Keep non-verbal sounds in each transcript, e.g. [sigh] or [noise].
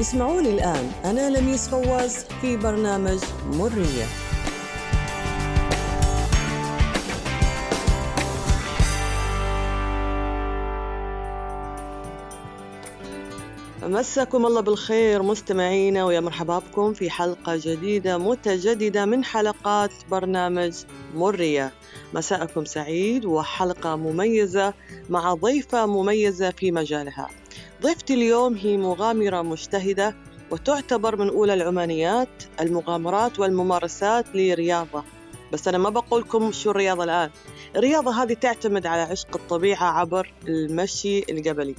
اسمعوني الآن. أنا لميس فواز في برنامج مرية. مساكم الله بالخير مستمعينا ويا مرحبا بكم في حلقة جديدة متجددة من حلقات برنامج مرية. مساءكم سعيد وحلقة مميزة مع ضيفة مميزة في مجالها. ضيفتي اليوم هي مغامرة مجتهدة وتعتبر من أولى العمانيات المغامرات والممارسات لرياضة. بس أنا ما بقولكم شو الرياضة الآن. الرياضة هذه تعتمد على عشق الطبيعة عبر المشي الجبلي.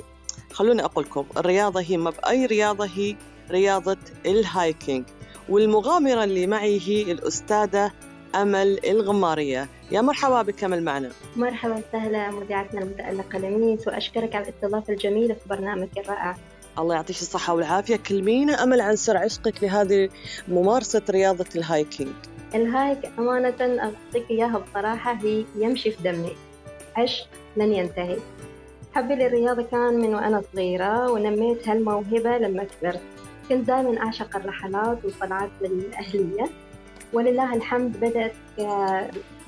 خلوني أقول لكم الرياضة هي ما بأي رياضة هي رياضة الهايكينج والمغامرة اللي معي هي الأستاذة أمل الغمارية. يا مرحبا بك أمل معنا مرحبا وسهلا مذيعتنا المتألقة لميس وأشكرك على الاستضافة الجميلة في برنامجك الرائع. الله يعطيك الصحة والعافية. كلمينا أمل عن سر عشقك لهذه ممارسة رياضة ال hiking؟ ال hike أمانة أعطيك إياها بصراحة هي يمشي في دمي. عشق لن ينتهي. حبي للرياضة كان من وأنا صغيرة ونميت هالموهبة لما كبرت. كنت دائما أعشق الرحلات والطلعات الأهلية ولله الحمد بدأت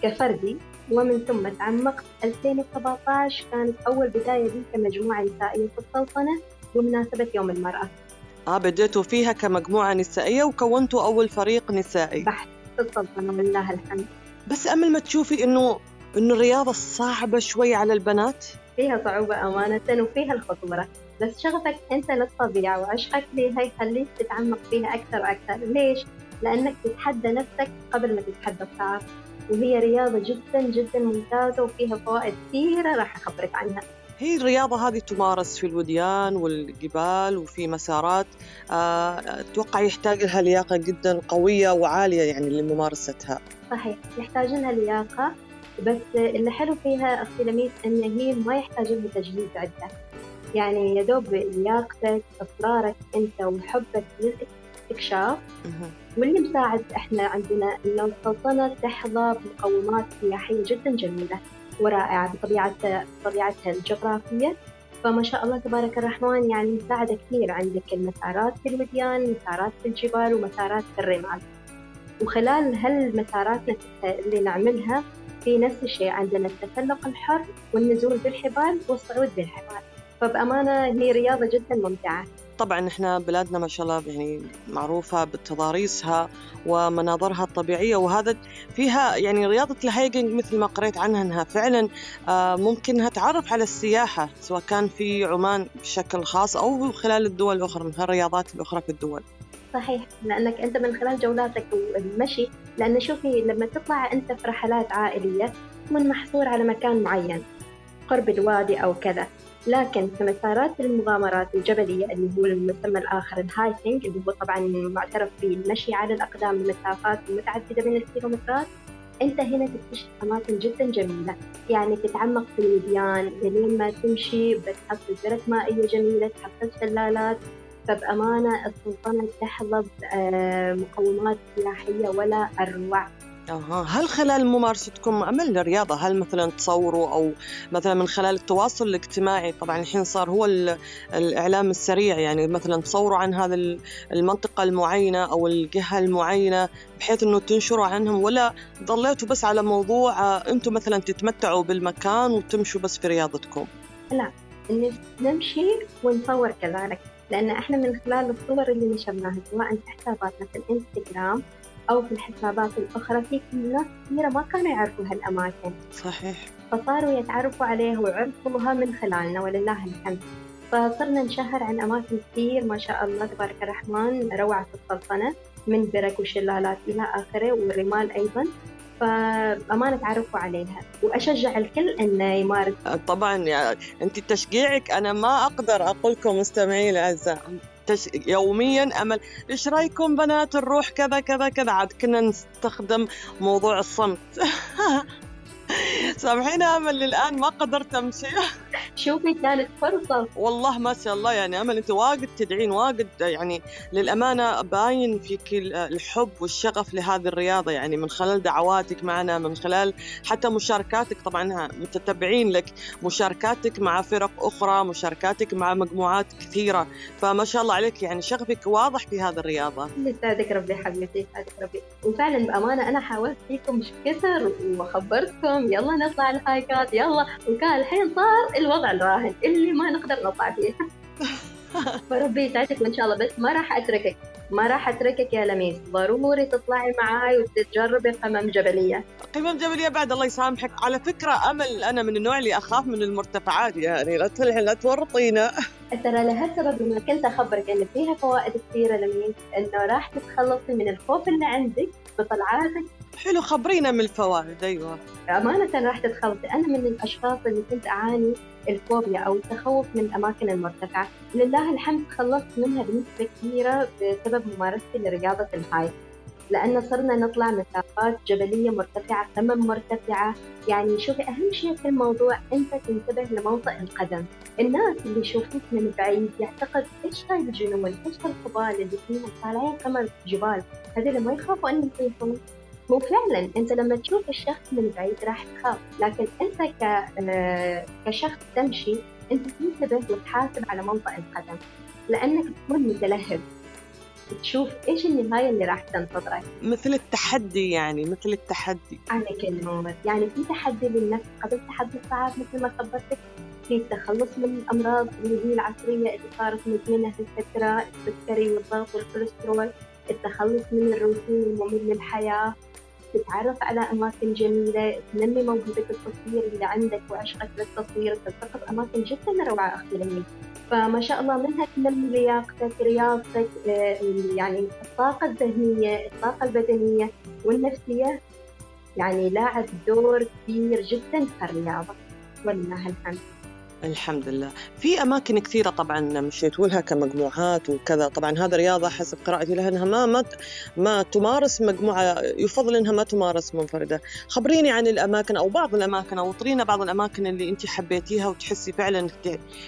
كفردي. ومن ثم تعمقت. 2017 كانت أول بداية لي كمجموعة نسائية في السلطنة بمناسبة يوم المرأة. آه بديتوا فيها كمجموعة نسائية وكونتوا أول فريق نسائي. بحث في السلطنة ولله الحمد. بس أمل ما تشوفي إنه إنه الرياضة صعبة شوي على البنات؟ فيها صعوبة أمانة وفيها الخطورة. بس شغفك أنت للطبيعة وعشقك ليها يخليك تتعمق فيها أكثر وأكثر. ليش؟ لأنك تتحدى نفسك قبل ما تتحدى الصعب وهي رياضة جدا جدا ممتازة وفيها فوائد كثيرة راح أخبرك عنها. هي الرياضة هذه تمارس في الوديان والجبال وفي مسارات آه، أتوقع يحتاج لها لياقة جدا قوية وعالية يعني لممارستها. صحيح يحتاج لها لياقة بس اللي حلو فيها أختي لميس إن هي ما يحتاج لها تجهيز عدة. يعني يا دوب لياقتك إصرارك أنت وحبك للاستكشاف واللي مساعد إحنا عندنا إنه السلطنة تحظى بمقومات سياحية جدا جميلة ورائعة بطبيعة طبيعتها الجغرافية. فما شاء الله تبارك الرحمن يعني مساعدة كثير. عندك المسارات في الوديان مسارات في الجبال ومسارات في الرمال. وخلال هالمسارات اللي نعملها في نفس الشيء عندنا التسلق الحر والنزول بالحبال والصعود بالحبال. فبأمانة هي رياضة جدا ممتعة. طبعا إحنا بلادنا ما شاء الله يعني معروفة بتضاريسها ومناظرها الطبيعية وهذا فيها يعني رياضة الهايكنج مثل ما قريت عنها إنها فعلا آه، ممكن إنها تعرف على السياحة سواء كان في عمان بشكل خاص أو خلال الدول الأخرى من الرياضات الأخرى في الدول. صحيح لأنك أنت من خلال جولاتك والمشي لأن شوفي لما تطلع أنت في رحلات عائلية تكون محصور على مكان معين قرب الوادي أو كذا لكن في مسارات المغامرات الجبلية اللي هو المسمى الآخر الهايكنج اللي هو طبعا معترف بالمشي على الأقدام لمسافات متعددة من الكيلومترات أنت هنا تكتشف أماكن جدا جميلة. يعني تتعمق في الوديان لين ما تمشي بتحصل زرة مائية جميلة تحصل شلالات. فبأمانة السلطنة تحظى بمقومات سياحية ولا أروع. أها. هل خلال ممارستكم عمل للرياضة هل مثلا تصوروا أو مثلا من خلال التواصل الاجتماعي طبعا الحين صار هو الإعلام السريع يعني مثلا تصوروا عن هذا المنطقة المعينة أو الجهة المعينة بحيث أنه تنشروا عنهم ولا ضليتوا بس على موضوع أنتم مثلا تتمتعوا بالمكان وتمشوا بس في رياضتكم؟ لا نمشي ونصور كذلك لأن إحنا من خلال الصور اللي نشرناها سواء في حساباتنا في الإنستغرام أو في الحسابات الأخرى في ناس كثيرة ما كانوا يعرفوا هالأماكن. صحيح. فصاروا يتعرفوا عليها وعرفوها من خلالنا ولله الحمد. فصرنا نشهر عن أماكن كثير ما شاء الله تبارك الرحمن روعة السلطنة من برك وشلالات إلى آخره والرمال أيضا. فأمانة تعرفوا عليها. وأشجع الكل أنه يمارس. طبعا يعني أنت تشجيعك أنا ما أقدر أقول لكم مستمعي الأعزاء تش... يوميا أمل. إيش رأيكم بنات نروح كذا كذا كذا؟ عاد كنا نستخدم موضوع الصمت. [laughs] سامحيني أمل الان ما قدرت أمشي. [laughs] شوفي كانت فرصة. والله ما شاء الله يعني أمل أنت واجد تدعين واجد يعني للأمانة باين فيك الحب والشغف لهذه الرياضة يعني من خلال دعواتك معنا من خلال حتى مشاركاتك طبعا متتبعين لك مشاركاتك مع فرق أخرى مشاركاتك مع مجموعات كثيرة. فما شاء الله عليك يعني شغفك واضح في هذه الرياضة. يسعدك ربي حبيبتي يسعدك ربي. وفعلا بأمانة أنا حاولت فيكم كثر وخبرتكم. يلا نطلع الهايكات يلا. وكان الحين صار الوضع الراهن اللي ما نقدر نطلع فيه [laughs] فربي يسعدك وإن شاء الله بس ما راح أتركك ما راح أتركك يا لميس. ضروري تطلعي معاي وتجربي قمم جبلية. قمم جبلية بعد الله يسامحك. على فكرة أمل أنا من النوع اللي أخاف من المرتفعات يعني لا لا تورطينا. ترى لهالسبب لما كنت أخبرك إن فيها فوائد كثيرة لميس إنه راح تتخلصي من الخوف اللي عندك بطلعاتك حلو خبرينا من الفوائد أيوه. أمانة راح تتخلصي أنا من الأشخاص اللي كنت أعاني الفوبيا أو التخوف من الأماكن المرتفعة. لله الحمد تخلصت منها بنسبة كبيرة بسبب ممارستي لرياضة الهايك. لأن صرنا نطلع مسافات جبلية مرتفعة قمم مرتفعة. يعني شوفي أهم شيء في الموضوع أنت تنتبه لموطئ القدم. الناس اللي يشوفوك من بعيد يعتقد إيش هاي الجنون؟ إيش القبال اللي فيها؟ طالعين قمم جبال. هذول ما يخافوا أن يطيحون. هو فعلا. أنت لما تشوف الشخص من بعيد راح تخاف. لكن أنت ك... آه، كشخص تمشي أنت تنتبه وتحاسب على منطق القدم. لأنك تكون متلهب. تشوف إيش النهاية اللي راح تنتظرك. مثل التحدي يعني مثل التحدي. عليك النور يعني في تحدي للنفس قبل تحدي الصعاب مثل ما خبرتك. في التخلص من الأمراض اللي هي العصرية اللي صارت مزمنة في الفترة السكري والضغط والكوليسترول. التخلص من الروتين الممل للحياه تتعرف على أماكن جميلة تنمي موهبة التصوير اللي عندك وعشقك للتصوير تلتقط أماكن جدا روعة أختي لمي فما شاء الله منها تنمي لياقتك رياضتك آه، يعني الطاقة الذهنية الطاقة البدنية والنفسية. يعني لاعب دور كبير جدا في الرياضة. ولله الحمد. الحمد لله. في أماكن كثيرة طبعا مشيتوا لها كمجموعات وكذا. طبعا هذا رياضة حسب قراءتي لها إنها ما ما ما تمارس مجموعة يفضل إنها ما تمارس منفردة. خبريني عن الأماكن أو بعض الأماكن أو اطرينا بعض الأماكن اللي أنت حبيتيها وتحسي فعلا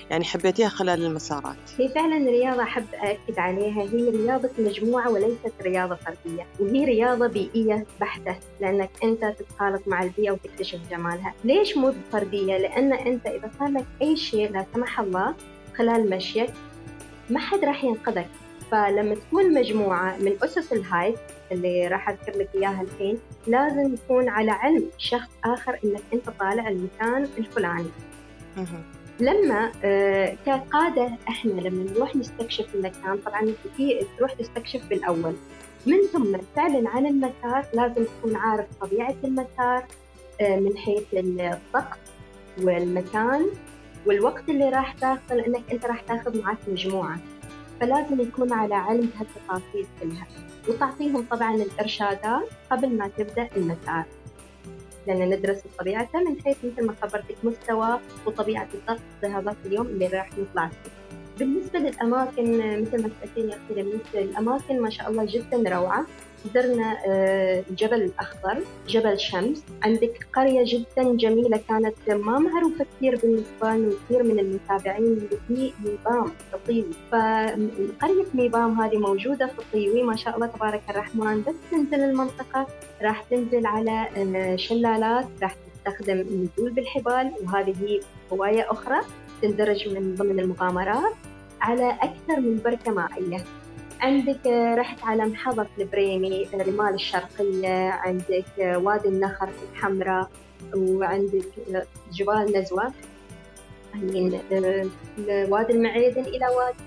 يعني حبيتيها خلال المسارات. هي فعلا رياضة أحب اكد عليها. هي رياضة مجموعة وليست رياضة فردية. وهي رياضة بيئية بحتة لأنك أنت تتخالط مع البيئة وتكتشف جمالها. ليش مو فردية؟ لأن أنت إذا صار لك أي شيء لا سمح الله خلال مشيك ما حد راح ينقذك. فلما تكون مجموعة من أسس الهايك اللي راح أذكر لك إياها الحين لازم يكون على علم شخص آخر إنك أنت طالع المكان الفلاني. لما آه كقادة إحنا لما نروح نستكشف المكان طبعا في تروح تستكشف بالأول. من ثم تعلن عن المسار لازم تكون عارف طبيعة المسار آه من حيث الطقس والمكان والوقت اللي راح تاخذ لأنك أنت راح تاخذ معك مجموعة. فلازم يكون على علم بهالتفاصيل كلها. وتعطيهم طبعا الإرشادات قبل ما تبدأ المسار. لأن ندرس طبيعته من حيث مثل ما خبرتك مستوى وطبيعة الطقس هذاك اليوم اللي راح نطلع فيه. بالنسبة للأماكن مثل ما سالتيني أختي بالنسبة للأماكن ما شاء الله جدا روعة. زرنا الجبل آه، الأخضر جبل شمس. عندك قرية جدا جميلة كانت ما معروفة كثير بالنسبة لنا وكثير من المتابعين اللي في ميبام في فقرية ميبام هذه موجودة في طيوي ما شاء الله تبارك الرحمن بس تنزل المنطقة راح تنزل على آه، شلالات راح تستخدم النزول بالحبال وهذه هواية أخرى تندرج من ضمن المغامرات على أكثر من بركة مائية. عندك رحت على محافظة البريمي الرمال الشرقية عندك وادي النخر في الحمراء وعندك جبال نزوة. من وادي المعيدن إلى وادي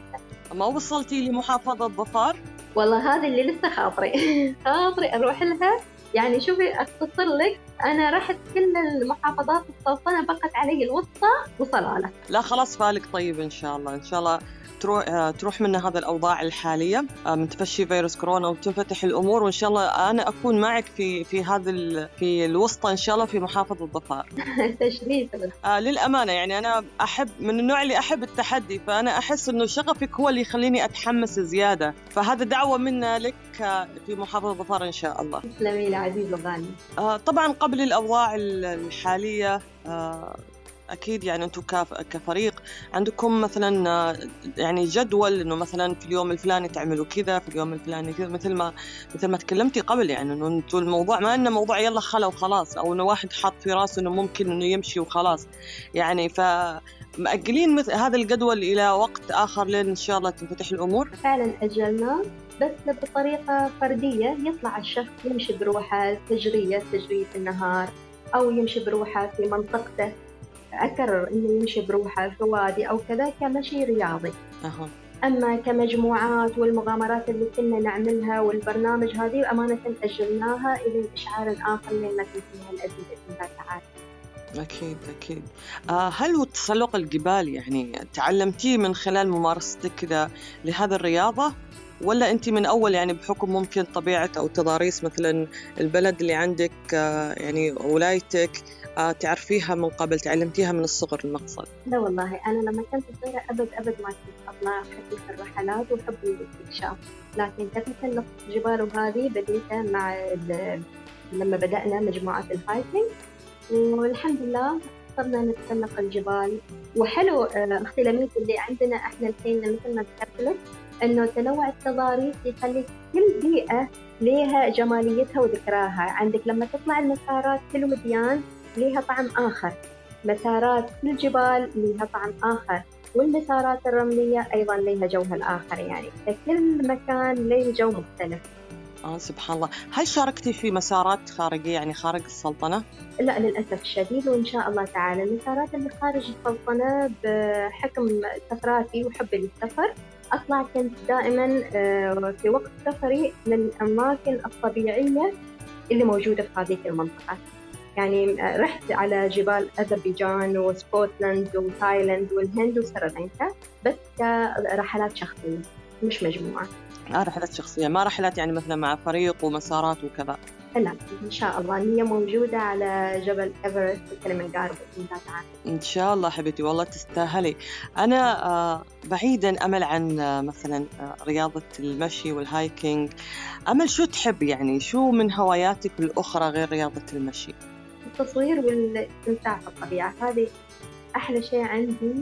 ما وصلتي لمحافظة ظفار؟ والله هذه اللي لسه خاطري. [laughs] خاطري أروح لها. يعني شوفي أختصر لك أنا رحت كل المحافظات السلطنة بقت علي الوسطى وصلالة. لا خلاص بالك طيب إن شاء الله. إن شاء الله تروح آه، تروح منا هذا الأوضاع الحالية آه، من تفشي فيروس كورونا وتنفتح الأمور وإن شاء الله أنا أكون معك في في هذا في الوسطى إن شاء الله في محافظة الظفار. [laughs] تشريف آه للأمانة يعني أنا أحب من النوع اللي أحب التحدي فأنا أحس إنه شغفك هو اللي يخليني أتحمس زيادة فهذا دعوة منا لك في محافظة الظفار إن شاء الله. تسلمي لي عزيز وغالي. آه طبعا قبل الأوضاع الحالية أكيد يعني أنتم كفريق عندكم مثلا آه، يعني جدول إنه مثلا في اليوم الفلاني تعملوا كذا في اليوم الفلاني كذا مثل ما مثل ما تكلمتي قبل يعني إنه أنتم الموضوع ما إنه موضوع يلا خلا وخلاص أو إنه واحد حاط في راسه إنه ممكن إنه يمشي وخلاص يعني ف مأجلين مثل هذا الجدول إلى وقت آخر لين إن شاء الله تنفتح الأمور؟ فعلا أجلناه بس بطريقة فردية يطلع الشخص يمشي بروحه تجرية تجرية النهار أو يمشي بروحه في منطقته أكرر إنه يمشي بروحه في وادي أو كذا كمشي رياضي. أه. أما كمجموعات والمغامرات اللي كنا نعملها والبرنامج هذه أمانة أجلناها إلى إشعار آخر لما تنتهي الأزمة بإذن الله تعالى أكيد أكيد. آه هل هو التسلق الجبال يعني تعلمتيه من خلال ممارستك كذا لهذه الرياضة؟ ولا أنت من أول يعني بحكم ممكن طبيعة أو تضاريس مثلا البلد اللي عندك آه يعني ولايتك تعرفيها من قبل تعلمتيها من الصغر المقصد؟ لا والله أنا لما كنت صغيرة أبد أبد ما كنت أطلع أحب الرحلات وأحب الاستكشاف لكن كتسلق جبال وهذه بديتها مع لما بدأنا مجموعة الهايكنج والحمد لله صرنا نتسلق الجبال. وحلو آه، أختي اللي عندنا إحنا الحين مثل ما ذكرت لك إنه تنوع التضاريس يخلي كل بيئة لها جماليتها وذكراها. عندك لما تطلع المسارات كل وديان لها طعم آخر. مسارات كل جبال لها طعم آخر. والمسارات الرملية أيضا لها جوها الآخر يعني. فكل مكان له جو مختلف. آه سبحان الله. هل شاركتي في مسارات خارجية يعني خارج السلطنة؟ لا للأسف الشديد. وإن شاء الله تعالى المسارات اللي خارج السلطنة بحكم سفراتي وحبي للسفر أطلع كنت دائما آه، في وقت سفري للأماكن الطبيعية اللي موجودة في هذه المنطقة. يعني آه، رحت على جبال أذربيجان وسكوتلاند وتايلاند والهند وسريلانكا بس كرحلات شخصية مش مجموعة. آه رحلات شخصية ما رحلات يعني مثلا مع فريق ومسارات وكذا. لا إن شاء الله. هي موجودة على جبل بإذن الله تعالى. إن شاء الله حبيبتي والله تستاهلي. أنا آه بعيدا أمل عن آه مثلا رياضة المشي والهايكينج. أمل شو تحب يعني؟ شو من هواياتك الأخرى غير رياضة المشي؟ التصوير والاستمتاع في الطبيعة. هذه أحلى شيء عندي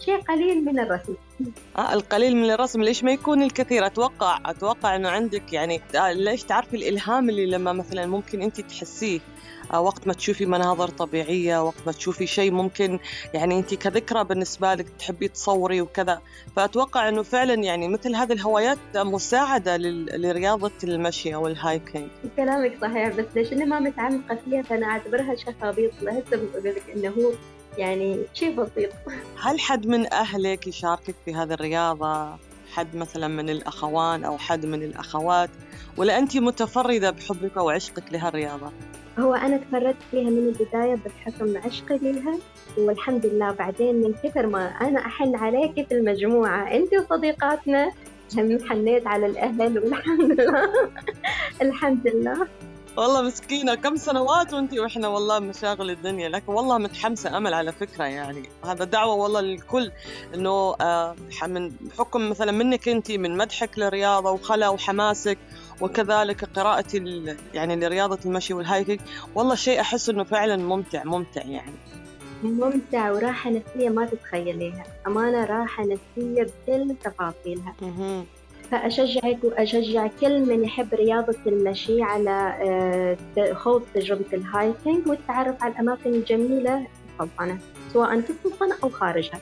شيء قليل من الرسم. آه القليل من الرسم. ليش ما يكون الكثير؟ أتوقع أتوقع إنه عندك يعني آه ليش تعرفي الإلهام اللي لما مثلا ممكن انت تحسيه؟ آه وقت ما تشوفي مناظر طبيعية وقت ما تشوفي شيء ممكن يعني أنت كذكرى بالنسبة لك تحبي تصوري وكذا. فأتوقع أنه فعلا يعني مثل هذه الهوايات مساعدة لرياضة المشي أو الهايكينج. كلامك صحيح بس ليش أنا ما متعمقة فيها فأنا أعتبرها شخابيط لهسه بقول لك أنه يعني شيء بسيط. هل حد من أهلك يشاركك في هذه الرياضة؟ حد مثلا من الأخوان أو حد من الأخوات؟ ولا أنت متفردة بحبك أو عشقك لهالرياضة؟ هو أنا تفردت فيها من البداية بحكم عشقي لها والحمد لله بعدين من كثر ما أنا أحن عليك في المجموعة. أنت وصديقاتنا هم حنيت على الأهل والحمد لله. [laughs] الحمد لله. والله مسكينة. كم سنوات وانت وإحنا والله مشاغل الدنيا. لكن والله متحمسة أمل على فكرة يعني. هذا دعوة والله للكل إنه آه من حكم مثلا منك أنت من مدحك للرياضة وخلا وحماسك وكذلك قراءة يعني لرياضة المشي والهايكينج والله شيء أحس إنه فعلا ممتع ممتع يعني. ممتع وراحة نفسية ما تتخيليها. أمانة راحة نفسية بكل تفاصيلها. فأشجعك وأشجع كل من يحب رياضة المشي على آه، خوض تجربة الهايكينج والتعرف على الأماكن الجميلة في السلطنة سواء في السلطنة أو خارجها.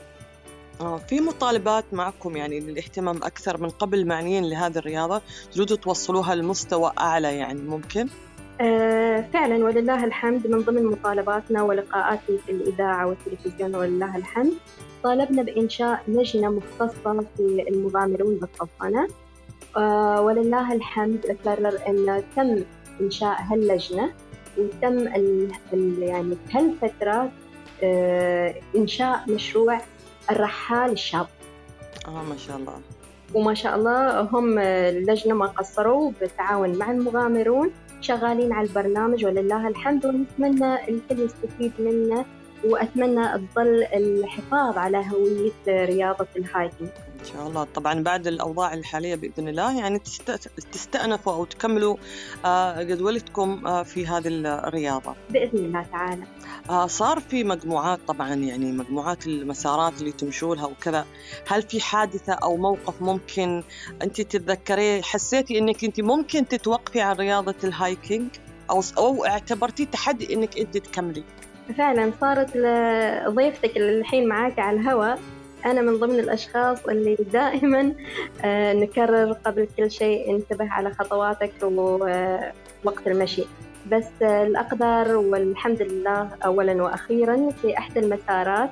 آه في مطالبات معكم يعني للاهتمام أكثر من قبل معنيين لهذه الرياضة؟ تريدوا توصلوها لمستوى أعلى يعني ممكن؟ آه فعلا ولله الحمد من ضمن مطالباتنا ولقاءاتي في الإذاعة والتلفزيون ولله الحمد. طالبنا بإنشاء لجنة مختصة في المغامرون بالسلطنة آه ولله الحمد أكرر أن تم إنشاء هاللجنة وتم ال ال يعني بهالفترة آه إنشاء مشروع الرحال الشاب. آه ما شاء الله. وما شاء الله هم اللجنة ما قصروا بالتعاون مع المغامرون شغالين على البرنامج ولله الحمد ونتمنى الكل يستفيد منه وأتمنى تظل الحفاظ على هوية رياضة ال hiking إن شاء الله. طبعا بعد الأوضاع الحالية بإذن الله يعني تستأنفوا أو تكملوا آه، جدولتكم آه، في هذه الرياضة. بإذن الله تعالى. آه، صار في مجموعات طبعا يعني مجموعات المسارات اللي تمشوا لها وكذا. هل في حادثة أو موقف ممكن أنت تتذكريه حسيتي أنك أنت ممكن تتوقفي عن رياضة ال hiking أو أو اعتبرتي تحدي أنك أنت تكملي؟ فعلا صارت ضيفتك الحين معاك على الهواء. أنا من ضمن الأشخاص اللي دائما آه، نكرر قبل كل شيء انتبه على خطواتك ووقت المشي. بس الأقدر والحمد لله أولا وأخيرا في إحدى المسارات.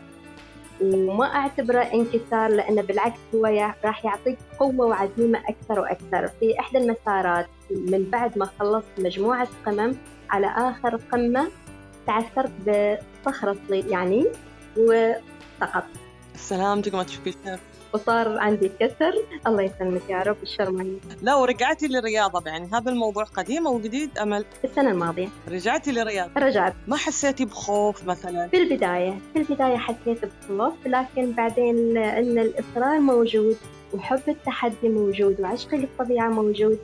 وما أعتبره انكسار لأنه بالعكس هو راح يعطيك قوة وعزيمة أكثر وأكثر. في إحدى المسارات من بعد ما خلصت مجموعة قمم على آخر قمة تعثرت بصخرة يعني وسقطت سلامتك ما تشوفي؟ وصار عندي كسر. الله يسلمك يا رب الشر ما لا ورجعتي للرياضة يعني هذا الموضوع قديم أو جديد أمل؟ السنة الماضية. رجعتي للرياضة؟ رجعت. ما حسيتي بخوف مثلا؟ في البداية في البداية حسيت بخوف لكن بعدين أن الإصرار موجود وحب التحدي موجود وعشقي للطبيعة موجود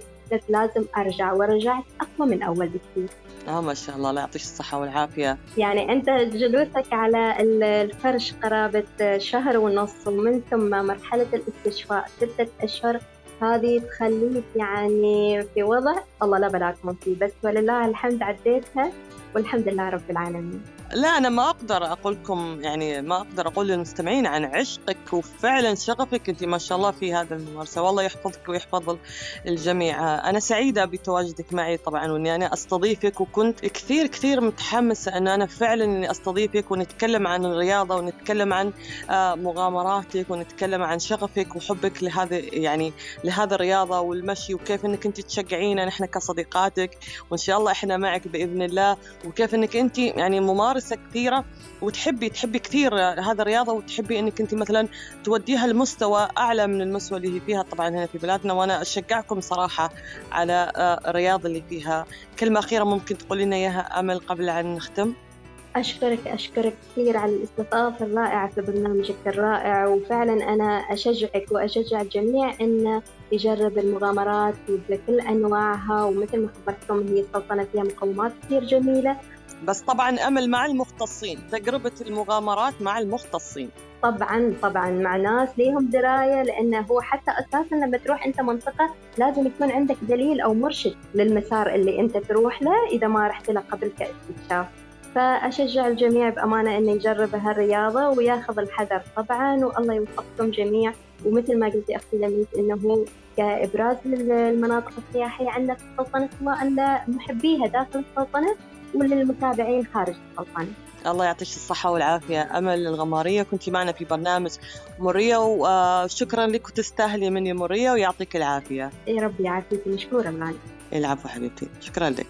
لازم أرجع ورجعت أقوى من أول بكثير. آه ما شاء الله الله يعطيك الصحة والعافية. يعني أنت جلوسك على الفرش قرابة شهر ونص ومن ثم مرحلة الاستشفاء ستة أشهر هذه تخليك يعني في وضع الله لا بلاكم فيه بس ولله الحمد عديتها والحمد لله رب العالمين. لا أنا ما أقدر أقول لكم يعني ما أقدر أقول للمستمعين عن عشقك وفعلا شغفك. أنت ما شاء الله في هذا الممارسة. والله يحفظك ويحفظ الجميع. أنا سعيدة بتواجدك معي طبعا وإني أنا أستضيفك وكنت كثير كثير متحمسة أن أنا فعلا إني أستضيفك ونتكلم عن الرياضة ونتكلم عن آه، مغامراتك ونتكلم عن شغفك وحبك لهذا يعني لهذا الرياضة والمشي وكيف إنك أنت تشجعينا نحن كصديقاتك. وإن شاء الله إحنا معك بإذن الله. وكيف إنك أنت يعني ممارسة ممارسه كثيرة وتحبي تحبي كثير هذا الرياضة وتحبي إنك أنت مثلا توديها لمستوى أعلى من المستوى اللي هي فيها طبعا هنا في بلادنا. وأنا أشجعكم صراحة على آه، الرياضة اللي فيها. كلمة أخيرة ممكن تقولي لنا إياها أمل قبل أن نختم؟ أشكرك أشكرك كثير على الاستضافة الرائعة في برنامجك الرائع. وفعلا أنا أشجعك وأشجع الجميع أن يجرب المغامرات بكل أنواعها ومثل ما خبرتكم هي السلطنة فيها مقومات كثير جميلة. بس طبعا أمل مع المختصين تجربة المغامرات مع المختصين. طبعا طبعا مع ناس ليهم دراية لأنه هو حتى أساسا لما تروح أنت منطقة لازم يكون عندك دليل أو مرشد للمسار اللي أنت تروح له إذا ما رحت له قبل كاستكشاف فأشجع الجميع بأمانة أنه يجرب هالرياضة وياخذ الحذر طبعا والله يوفقكم جميع. ومثل ما قلتي أختي لميس أنه كإبراز للمناطق السياحية عندنا في السلطنة سواء لمحبيها داخل السلطنة وللمتابعين خارج السلطنة الله يعطيك الصحة والعافية. أمل الغمارية كنت معنا في برنامج مرية وشكرا لك وتستاهلي مني مرية ويعطيك العافية. يا رب يعافيك مشكورة معي العفو حبيبتي. شكرا لك.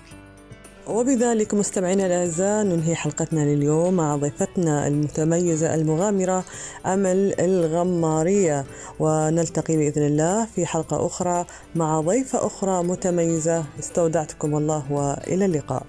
وبذلك مستمعينا الأعزاء ننهي حلقتنا لليوم مع ضيفتنا المتميزة المغامرة أمل الغمارية. ونلتقي بإذن الله في حلقة أخرى مع ضيفة أخرى متميزة. استودعتكم الله وإلى اللقاء.